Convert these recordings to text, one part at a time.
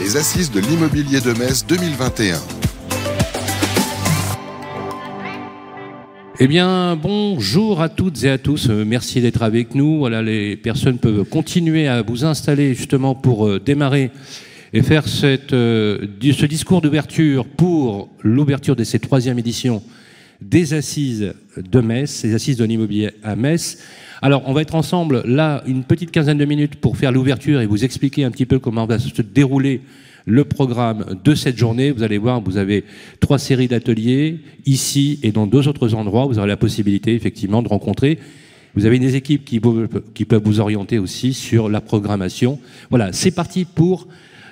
les assises de l'immobilier de Metz 2021. Eh bien, bonjour à toutes et à tous. Euh, merci d'être avec nous. Voilà, les personnes peuvent continuer à vous installer justement pour euh, démarrer et faire euh, ce discours d'ouverture pour l'ouverture de cette troisième édition des assises de Metz, les assises de l'immobilier à Metz. Alors, on va être ensemble là une petite quinzaine de minutes pour faire l'ouverture et vous expliquer un petit peu comment va se dérouler le programme de cette journée. Vous allez voir, vous avez trois séries d'ateliers ici et dans deux autres endroits. Vous aurez la possibilité effectivement de rencontrer. Vous avez des équipes qui, peuvent vous orienter aussi sur la programmation. Voilà, c'est parti pour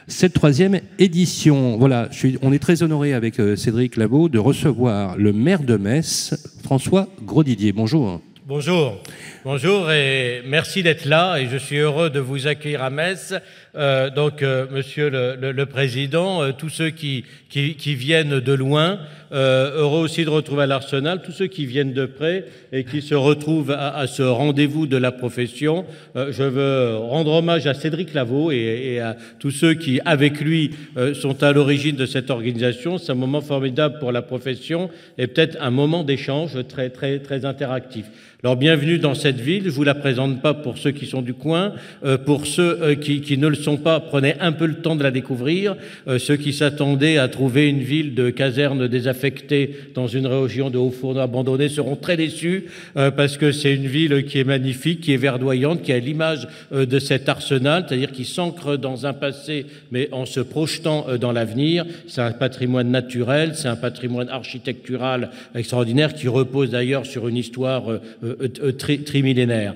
cette troisième édition. Voilà, on est très honoré avec euh, Cédric Lavaux de recevoir le maire de Metz, François Grosdidier. Bonjour. Bonjour. Bonjour et merci d'être là et je suis heureux de vous accueillir à Metz euh, donc, euh, Monsieur le, Président, euh, tous ceux qui, viennent de loin, heureux aussi de retrouver à l'Arsenal, tous ceux qui viennent de près et qui se retrouvent à, ce rendez-vous de la profession. je veux rendre hommage à Cédric Lavaux et, à tous ceux qui, avec lui, sont à l'origine de cette organisation. C'est un moment formidable pour la profession et peut-être un moment d'échange très, très, très interactif. Alors bienvenue dans cette ville, je vous la présente pas pour ceux qui sont du coin, pour ceux qui, qui ne le sont pas, prenez un peu le temps de la découvrir. Euh, ceux qui s'attendaient à trouver une ville de casernes désaffectée dans une région de hauts-fourneaux abandonnés seront très déçus euh, parce que c'est une ville qui est magnifique, qui est verdoyante, qui a l'image euh, de cet arsenal, c'est-à-dire qui s'ancre dans un passé mais en se projetant dans l'avenir. C'est un patrimoine naturel, c'est un patrimoine architectural extraordinaire qui repose d'ailleurs sur une histoire trimillénaire.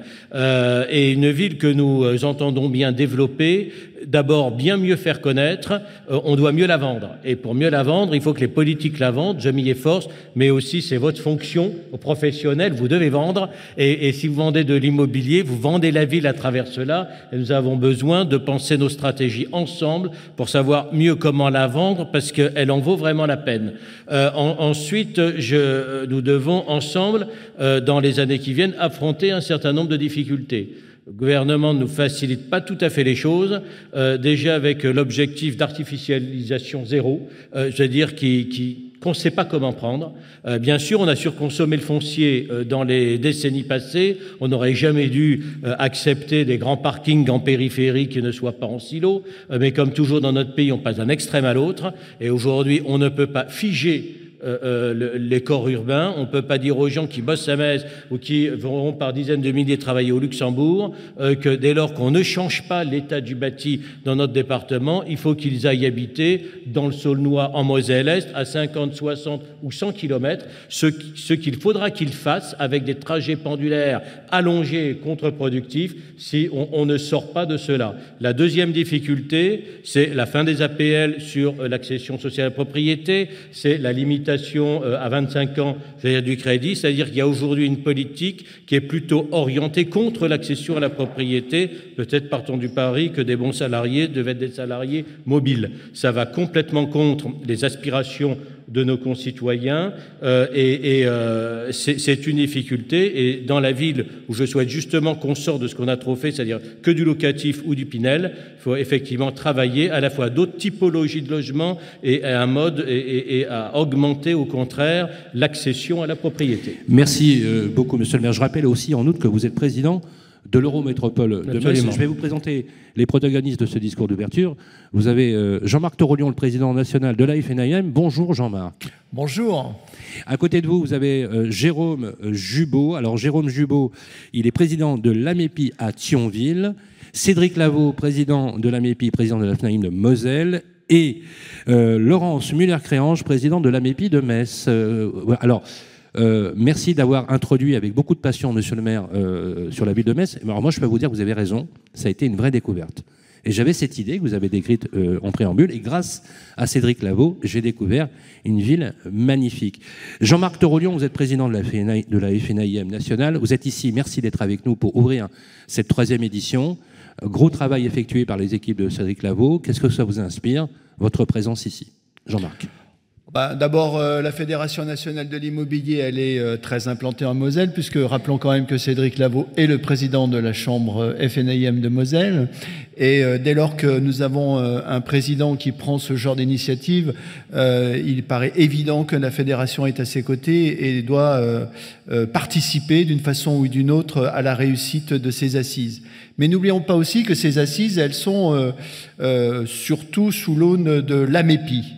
et une ville que nous entendons bien développer d'abord bien mieux faire connaître, euh, on doit mieux la vendre. Et pour mieux la vendre, il faut que les politiques la vendent, je m'y efforce, mais aussi c'est votre fonction aux professionnels, vous devez vendre. Et, si vous vendez de l'immobilier, vous vendez la ville à travers cela. Et nous avons besoin de penser nos stratégies ensemble pour savoir mieux comment la vendre, parce qu'elle en vaut vraiment la peine. Euh, ensuite, nous devons ensemble, euh, dans les années qui viennent, affronter un certain nombre de difficultés. Le gouvernement ne nous facilite pas tout à fait les choses, euh, déjà avec l'objectif d'artificialisation zéro, euh, c'est-à-dire qu'on ne sait pas comment prendre. Euh, bien sûr, on a surconsommé le foncier dans les décennies passées. On n'aurait jamais dû accepter des grands parkings en périphérie qui ne soient pas en silo. mais comme toujours dans notre pays, on passe d'un extrême à l'autre. Et aujourd'hui, on ne peut pas figer euh, euh, les corps urbains. On ne peut pas dire aux gens qui bossent à Metz ou qui vont par dizaines de milliers travailler au Luxembourg euh, que dès lors qu'on ne change pas l'état du bâti dans notre département, il faut qu'ils aillent habiter dans le Saulnois en Moselle-Est à 50, 60 ou 100 kilomètres, ce, qu'il faudra qu'ils fassent avec des trajets pendulaires allongés et contre-productifs si on, on ne sort pas de cela. La deuxième difficulté, c'est la fin des APL sur l'accession sociale à la propriété, c'est la limitation euh, à 25 ans du crédit, c'est-à-dire qu'il y a aujourd'hui une politique qui est plutôt orientée contre l'accession à la propriété, peut-être partant du pari que des bons salariés devaient être des salariés mobiles. Ça va complètement contre les aspirations de nos concitoyens euh, et, euh, c'est une difficulté. Et dans la ville où je souhaite justement qu'on sorte de ce qu'on a trop fait, c'est-à-dire que du locatif ou du Pinel, il faut effectivement travailler à la fois d'autres typologies de logements et à un mode et, à augmenter au contraire l'accession à la propriété. Merci euh, beaucoup, Monsieur le maire. Je rappelle aussi en outre que vous êtes président de l'Eurométropole de Metz. Je vais vous présenter les protagonistes de ce discours d'ouverture. Vous avez euh, Jean-Marc Torolion, le président national de la FNIM. Bonjour Jean-Marc. Bonjour. À côté de vous, vous avez euh, Jérôme Jubot. Alors Jérôme Jubot, il est président de l'AMEPI à Thionville. Cédric Lavaux, président de l'AMEPI, président de la FNAIM de Moselle. Et euh, Laurence Muller-Créange, président de l'AMEPI de Metz. alors, euh, merci d'avoir introduit avec beaucoup de passion, monsieur le maire, euh, sur la ville de Metz. Alors moi, je peux vous dire que vous avez raison, ça a été une vraie découverte. Et j'avais cette idée que vous avez décrite euh, en préambule, et grâce à Cédric Lavaux, j'ai découvert une ville magnifique. Jean-Marc Torolion, vous êtes président de la, FNI, nationale. Vous êtes ici, merci d'être avec nous pour ouvrir cette troisième édition. Gros travail effectué par les équipes de Cédric Lavaux. Qu'est-ce que ça vous inspire, votre présence ici? Jean-Marc bah, D'abord, euh, la Fédération nationale de l'immobilier, elle est euh, très implantée en Moselle, puisque rappelons quand même que Cédric Lavaux est le président de la chambre euh, FNIM de Moselle. Et dès lors que nous avons un président qui prend ce genre d'initiative, il paraît évident que la fédération est à ses côtés et doit participer d'une façon ou d'une autre à la réussite de ces assises. Mais n'oublions pas aussi que ces assises, elles sont surtout sous l'aune de l'AMEPI,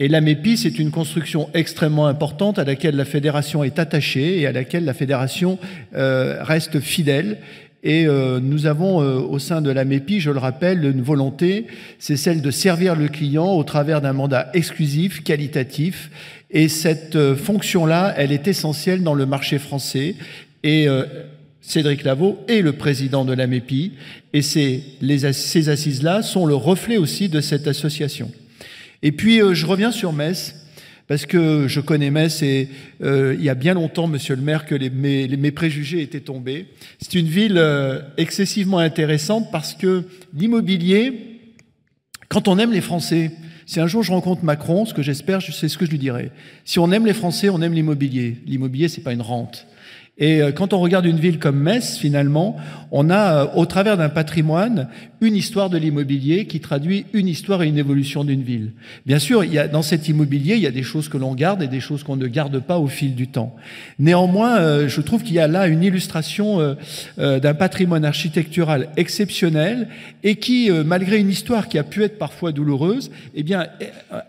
et l'AMEPI, c'est une construction extrêmement importante à laquelle la fédération est attachée et à laquelle la fédération euh, reste fidèle. Et euh, nous avons euh, au sein de l'AMEPI, je le rappelle, une volonté, c'est celle de servir le client au travers d'un mandat exclusif, qualitatif. Et cette fonction-là, elle est essentielle dans le marché français. Et Cédric Lavaux est le président de l'AMEPI. Et ces, les, ces assises-là sont le reflet aussi de cette association. Et puis, euh, je reviens sur Metz, parce que je connais Metz et euh, il y a bien longtemps, monsieur le maire, que mes, préjugés étaient tombés. C'est une ville euh, excessivement intéressante parce que l'immobilier, quand on aime les Français, si un jour je rencontre Macron, ce que j'espère, c'est ce que je lui dirai. Si on aime les Français, on aime l'immobilier. L'immobilier, c'est pas une rente. Et euh, quand on regarde une ville comme Metz, finalement, on a, euh, au travers d'un patrimoine, une histoire de l'immobilier qui traduit une histoire et une évolution d'une ville. Bien sûr, il y a, dans cet immobilier, il y a des choses que l'on garde et des choses qu'on ne garde pas au fil du temps. Néanmoins, euh, je trouve qu'il y a là une illustration d'un patrimoine architectural exceptionnel et qui, malgré une histoire qui a pu être parfois douloureuse, eh bien,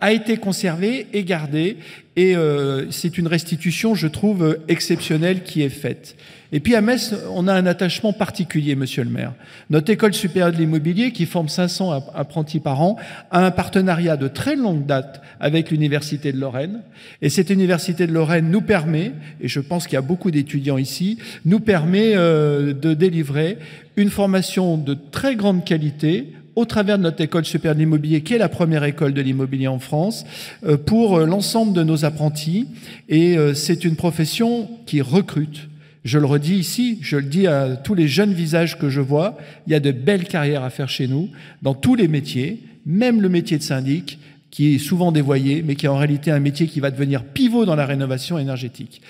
a été conservée et gardée et euh, c'est une restitution, je trouve, exceptionnelle qui est faite. Et puis à Metz, on a un attachement particulier, monsieur le maire. Notre école supérieure de l'immobilier, qui forme 500 apprentis par an, a un partenariat de très longue date avec l'Université de Lorraine. Et cette Université de Lorraine nous permet, et je pense qu'il y a beaucoup d'étudiants ici, nous permet euh, de délivrer une formation de très grande qualité au travers de notre école supérieure de l'immobilier, qui est la première école de l'immobilier en France, euh, pour euh, l'ensemble de nos apprentis. Et euh, c'est une profession qui recrute. Je le redis ici, je le dis à tous les jeunes visages que je vois, il y a de belles carrières à faire chez nous, dans tous les métiers, même le métier de syndic, qui est souvent dévoyé, mais qui est en réalité un métier qui va devenir pivot dans la rénovation énergétique.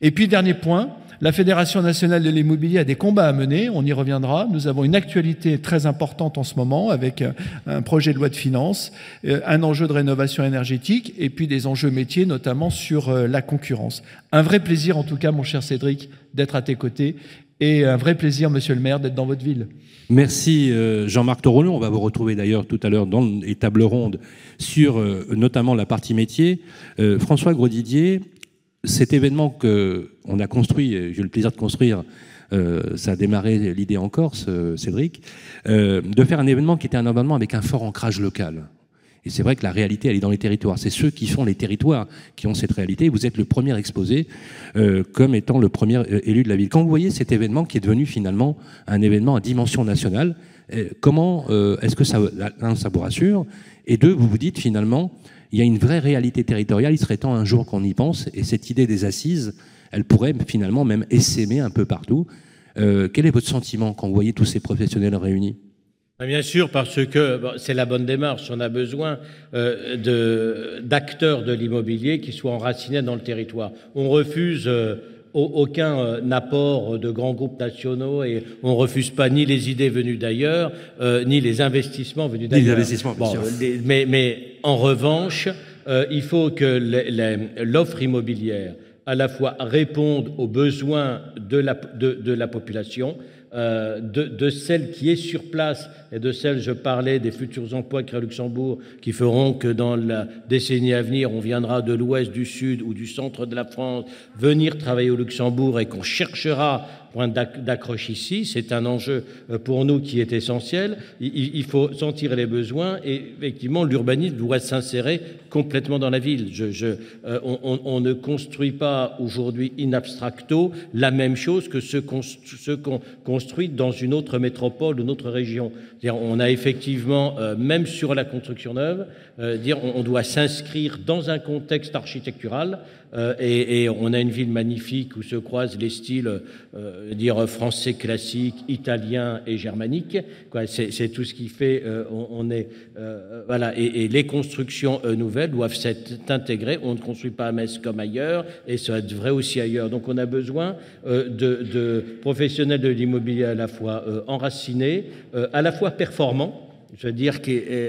Et puis, dernier point, la Fédération nationale de l'immobilier a des combats à mener, on y reviendra. Nous avons une actualité très importante en ce moment avec euh, un projet de loi de finances, euh, un enjeu de rénovation énergétique et puis des enjeux métiers, notamment sur euh, la concurrence. Un vrai plaisir, en tout cas, mon cher Cédric, d'être à tes côtés et un vrai plaisir, monsieur le maire, d'être dans votre ville. Merci Jean-Marc Torolon. On va vous retrouver d'ailleurs tout à l'heure dans les tables rondes sur notamment la partie métier. François Grodidier, cet événement qu'on a construit, j'ai eu le plaisir de construire, euh, ça a démarré l'idée en Corse, euh, Cédric, euh, de faire un événement qui était un événement avec un fort ancrage local. Et c'est vrai que la réalité, elle est dans les territoires. C'est ceux qui font les territoires qui ont cette réalité. Vous êtes le premier exposé comme étant le premier élu de la ville. Quand vous voyez cet événement qui est devenu finalement un événement à dimension nationale, comment est-ce que ça, ça vous rassure? Et deux, vous vous dites finalement, il y a une vraie réalité territoriale. Il serait temps un jour qu'on y pense. Et cette idée des assises, elle pourrait finalement même essaimer un peu partout. Euh, quel est votre sentiment quand vous voyez tous ces professionnels réunis? Bien sûr, parce que c'est la bonne démarche. On a besoin euh, d'acteurs de, l'immobilier qui soient enracinés dans le territoire. On refuse. Euh, aucun euh, apport de grands groupes nationaux et on ne refuse pas ni les idées venues d'ailleurs, ni les investissements venus d'ailleurs. mais, mais, en revanche, il faut que l'offre immobilière à la fois réponde aux besoins de la, de, de la population, euh, de, celle qui est sur place. Et de celle, je parlais, des futurs emplois créés à Luxembourg qui feront que dans la décennie à venir, on viendra de l'ouest, du sud ou du centre de la France venir travailler au Luxembourg et qu'on cherchera point d'accroche ici. C'est un enjeu euh, pour nous qui est essentiel. Il, faut sentir les besoins et effectivement, l'urbanisme doit s'insérer complètement dans la ville. Je, je, euh, on, ne construit pas aujourd'hui in abstracto la même chose que ce qu'on construit dans une autre métropole une autre région. On a effectivement, euh, même sur la construction neuve, dire on doit s'inscrire dans un contexte architectural et, on a une ville magnifique où se croisent les styles dire français classique, italien et germanique. C'est tout ce qui fait. On, est voilà et, les constructions nouvelles doivent s'être intégrées. On ne construit pas à Metz comme ailleurs et ça être vrai aussi ailleurs. Donc on a besoin de, professionnels de l'immobilier à la fois enracinés, à la fois performants je veux dire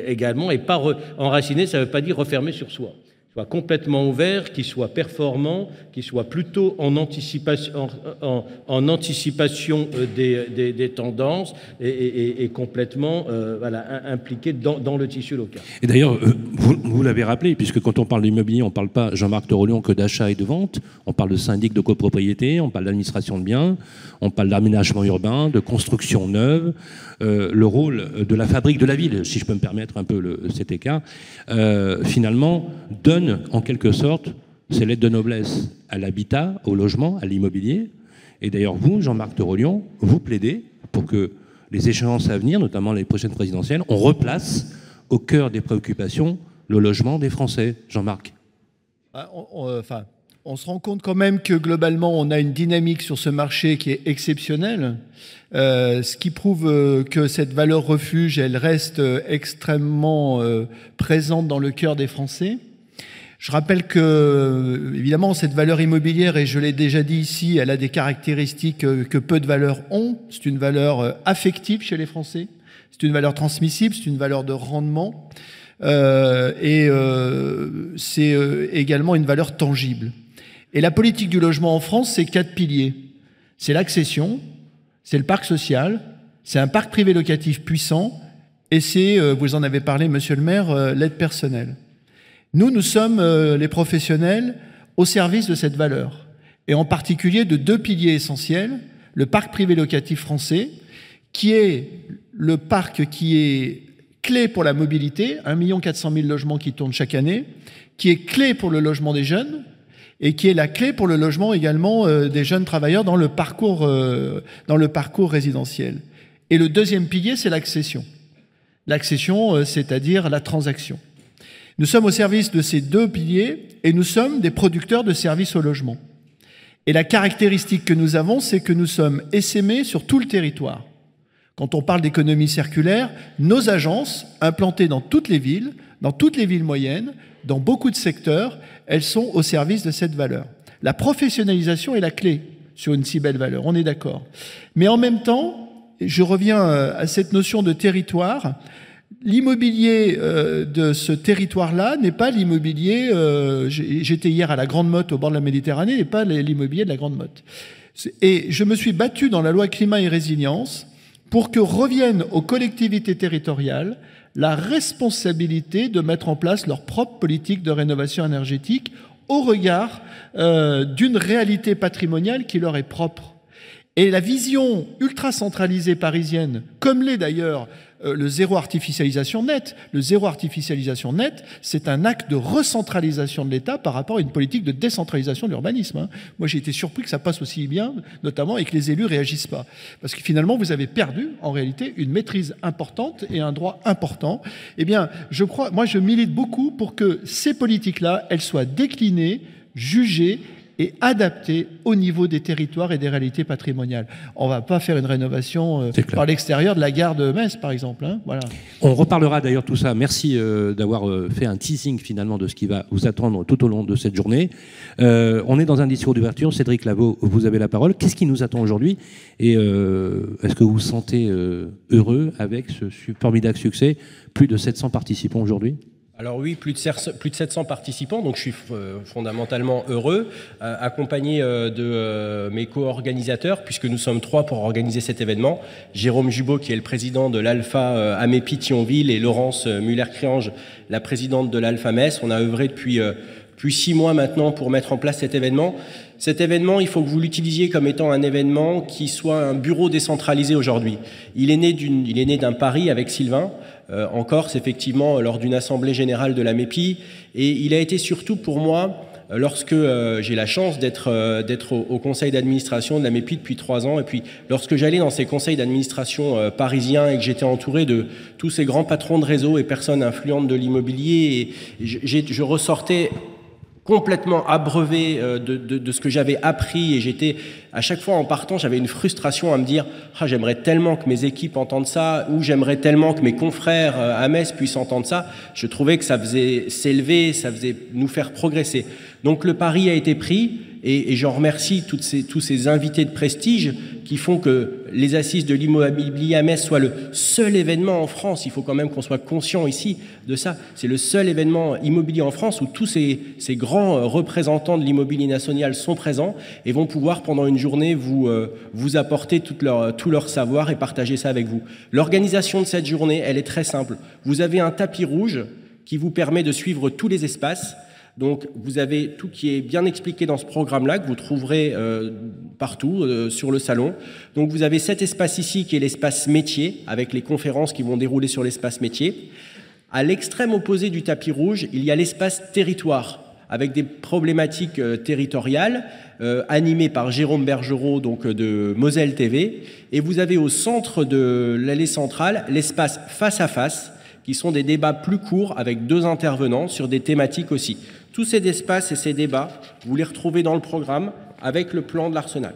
également, et pas enraciné, ça ne veut pas dire refermer sur soi soit complètement ouvert, qui soit performant, qui soit plutôt en anticipation, euh, des, tendances et, complètement euh, impliqué dans, le tissu local. Et d'ailleurs, euh, vous, l'avez rappelé, puisque quand on parle d'immobilier, on ne parle pas, Jean-Marc Torolion, que d'achat et de vente, on parle de syndic de copropriété, on parle d'administration de biens, on parle d'aménagement urbain, de construction neuve, le rôle de la fabrique de la ville, si je peux me permettre un peu cet écart, finalement, donne en quelque sorte ces lettres de noblesse à l'habitat, au logement, à l'immobilier. Et d'ailleurs, vous, Jean-Marc de Rolion, vous plaidez pour que les échéances à venir, notamment les prochaines présidentielles, on replace au cœur des préoccupations le logement des Français. Jean-Marc ah, on, enfin, on se rend compte quand même que globalement, on a une dynamique sur ce marché qui est exceptionnelle, euh, ce qui prouve euh, que cette valeur refuge, elle reste euh, extrêmement présente dans le cœur des Français. Je rappelle que, évidemment, cette valeur immobilière, et je l'ai déjà dit ici, elle a des caractéristiques que peu de valeurs ont. C'est une valeur euh, affective chez les Français, c'est une valeur transmissible, c'est une valeur de rendement, euh, et euh, c'est euh, également une valeur tangible. Et la politique du logement en France, c'est quatre piliers. C'est l'accession, c'est le parc social, c'est un parc privé locatif puissant, et c'est, vous en avez parlé, monsieur le maire, l'aide personnelle. Nous, nous sommes euh, les professionnels au service de cette valeur, et en particulier de deux piliers essentiels, le parc privé locatif français, qui est le parc qui est clé pour la mobilité, 1 400 000 logements qui tournent chaque année, qui est clé pour le logement des jeunes, et qui est la clé pour le logement également euh, des jeunes travailleurs dans le parcours, euh, dans le parcours résidentiel. Et le deuxième pilier, c'est l'accession. L'accession, c'est-à-dire la transaction. Nous sommes au service de ces deux piliers et nous sommes des producteurs de services au logement. Et la caractéristique que nous avons, c'est que nous sommes essaimés sur tout le territoire. Quand on parle d'économie circulaire, nos agences, implantées dans toutes les villes, dans toutes les villes moyennes, dans beaucoup de secteurs, elles sont au service de cette valeur. La professionnalisation est la clé sur une si belle valeur, on est d'accord. Mais en même temps, je reviens euh, à cette notion de territoire, L'immobilier euh, de ce territoire-là n'est pas l'immobilier, euh, j'étais hier à la Grande Motte au bord de la Méditerranée, n'est pas l'immobilier de la Grande Motte. Et je me suis battu dans la loi climat et résilience pour que revienne aux collectivités territoriales la responsabilité de mettre en place leur propre politique de rénovation énergétique au regard euh, d'une réalité patrimoniale qui leur est propre. Et la vision ultra centralisée parisienne, comme l'est d'ailleurs le zéro artificialisation net. Le zéro artificialisation net, c'est un acte de recentralisation de l'État par rapport à une politique de décentralisation de l'urbanisme. Hein. Moi, j'ai été surpris que ça passe aussi bien, notamment, et que les élus réagissent pas. Parce que finalement, vous avez perdu, en réalité, une maîtrise importante et un droit important. Eh bien, je crois, moi, je milite beaucoup pour que ces politiques-là, elles soient déclinées, jugées et adapté au niveau des territoires et des réalités patrimoniales. On ne va pas faire une rénovation euh, par l'extérieur de la gare de Metz, par exemple. Hein, voilà. On reparlera d'ailleurs tout ça. Merci euh, d'avoir euh, fait un teasing finalement de ce qui va vous attendre tout au long de cette journée. on est dans un discours d'ouverture. Cédric Lavaux, vous avez la parole. Qu'est-ce qui nous attend aujourd'hui? Et est-ce que vous vous sentez heureux avec ce formidable succès? Plus de 700 participants aujourd'hui alors oui, plus de, plus de 700 participants, donc je suis euh, fondamentalement heureux, euh, accompagné euh, de mes co-organisateurs, puisque nous sommes trois pour organiser cet événement. Jérôme Jubot, qui est le président de l'Alpha Amépi Thionville, et Laurence Muller-Criange, la présidente de l'Alpha Metz. On a œuvré depuis, depuis six mois maintenant pour mettre en place cet événement. Cet événement, il faut que vous l'utilisiez comme étant un événement qui soit un bureau décentralisé aujourd'hui. Il est né d'un pari avec Sylvain, euh, en Corse, effectivement, lors d'une assemblée générale de la MEPI. Et il a été surtout pour moi, euh, lorsque euh, j'ai la chance d'être au, conseil d'administration de la MEPI depuis trois ans, et puis lorsque j'allais dans ces conseils d'administration parisiens et que j'étais entouré de tous ces grands patrons de réseau et personnes influentes de l'immobilier, je ressortais complètement abreuvé euh, de, de, de, ce que j'avais appris et j'étais à chaque fois en partant j'avais une frustration à me dire ah, j'aimerais tellement que mes équipes entendent ça ou j'aimerais tellement que mes confrères euh, à Metz puissent entendre ça. Je trouvais que ça faisait s'élever ça faisait nous faire progresser. Donc le pari a été pris et, j'en remercie tous ces invités de prestige qui font que les assises de l'immobilier à Metz soient le seul événement en France. Il faut quand même qu'on soit conscient ici de ça. C'est le seul événement immobilier en France où tous ces, grands représentants de l'immobilier national sont présents et vont pouvoir pendant une journée vous, euh, apporter tout leur savoir et partager ça avec vous. L'organisation de cette journée, elle est très simple. Vous avez un tapis rouge qui vous permet de suivre tous les espaces donc vous avez tout qui est bien expliqué dans ce programme-là, que vous trouverez euh, partout euh, sur le salon. Donc vous avez cet espace ici qui est l'espace métier, avec les conférences qui vont dérouler sur l'espace métier. À l'extrême opposé du tapis rouge, il y a l'espace territoire, avec des problématiques euh, territoriales, animées par Jérôme Bergerot, donc de Moselle TV. Et vous avez au centre de l'allée centrale l'espace face à face, qui sont des débats plus courts avec deux intervenants sur des thématiques aussi. Tous ces espaces et ces débats, vous les retrouvez dans le programme avec le plan de l'Arsenal.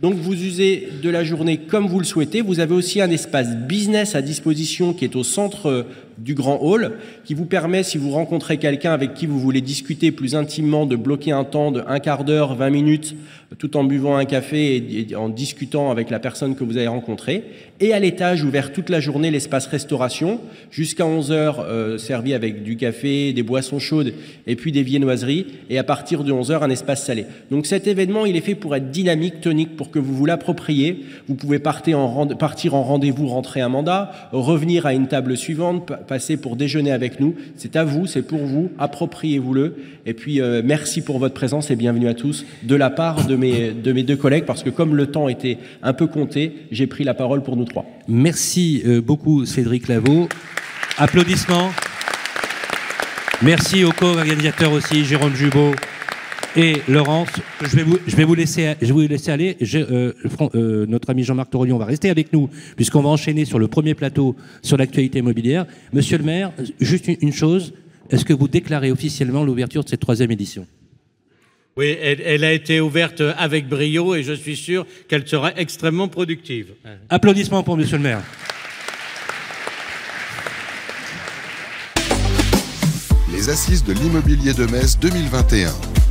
Donc vous usez de la journée comme vous le souhaitez. Vous avez aussi un espace business à disposition qui est au centre du grand hall, qui vous permet, si vous rencontrez quelqu'un avec qui vous voulez discuter plus intimement, de bloquer un temps de un quart d'heure, 20 minutes, tout en buvant un café et, en discutant avec la personne que vous avez rencontrée. Et à l'étage, ouvert toute la journée, l'espace restauration, jusqu'à 11 heures, euh, servi avec du café, des boissons chaudes et puis des viennoiseries. Et à partir de 11 heures, un espace salé. Donc cet événement, il est fait pour être dynamique, tonique, pour que vous vous l'appropriez. Vous pouvez partir en, partir en rendez-vous, rentrer un mandat, revenir à une table suivante, passer pour déjeuner avec nous. C'est à vous, c'est pour vous, appropriez-vous-le. Et puis, euh, merci pour votre présence et bienvenue à tous de la part de mes, de mes deux collègues, parce que comme le temps était un peu compté, j'ai pris la parole pour nous trois. Merci euh, beaucoup, Cédric Lavaux. Applaudissements. Merci aux co-organisateurs aussi, Jérôme Jubot et Laurence. Je vais vous, je vais vous, laisser, je vais vous laisser aller. Je, euh, euh, notre ami Jean-Marc Torolion va rester avec nous, puisqu'on va enchaîner sur le premier plateau sur l'actualité immobilière. Monsieur le maire, juste une, une chose, est-ce que vous déclarez officiellement l'ouverture de cette troisième édition? Oui, elle, elle, a été ouverte avec brio et je suis sûr qu'elle sera extrêmement productive. Applaudissements pour Monsieur le maire. Les assises de l'immobilier de Metz 2021.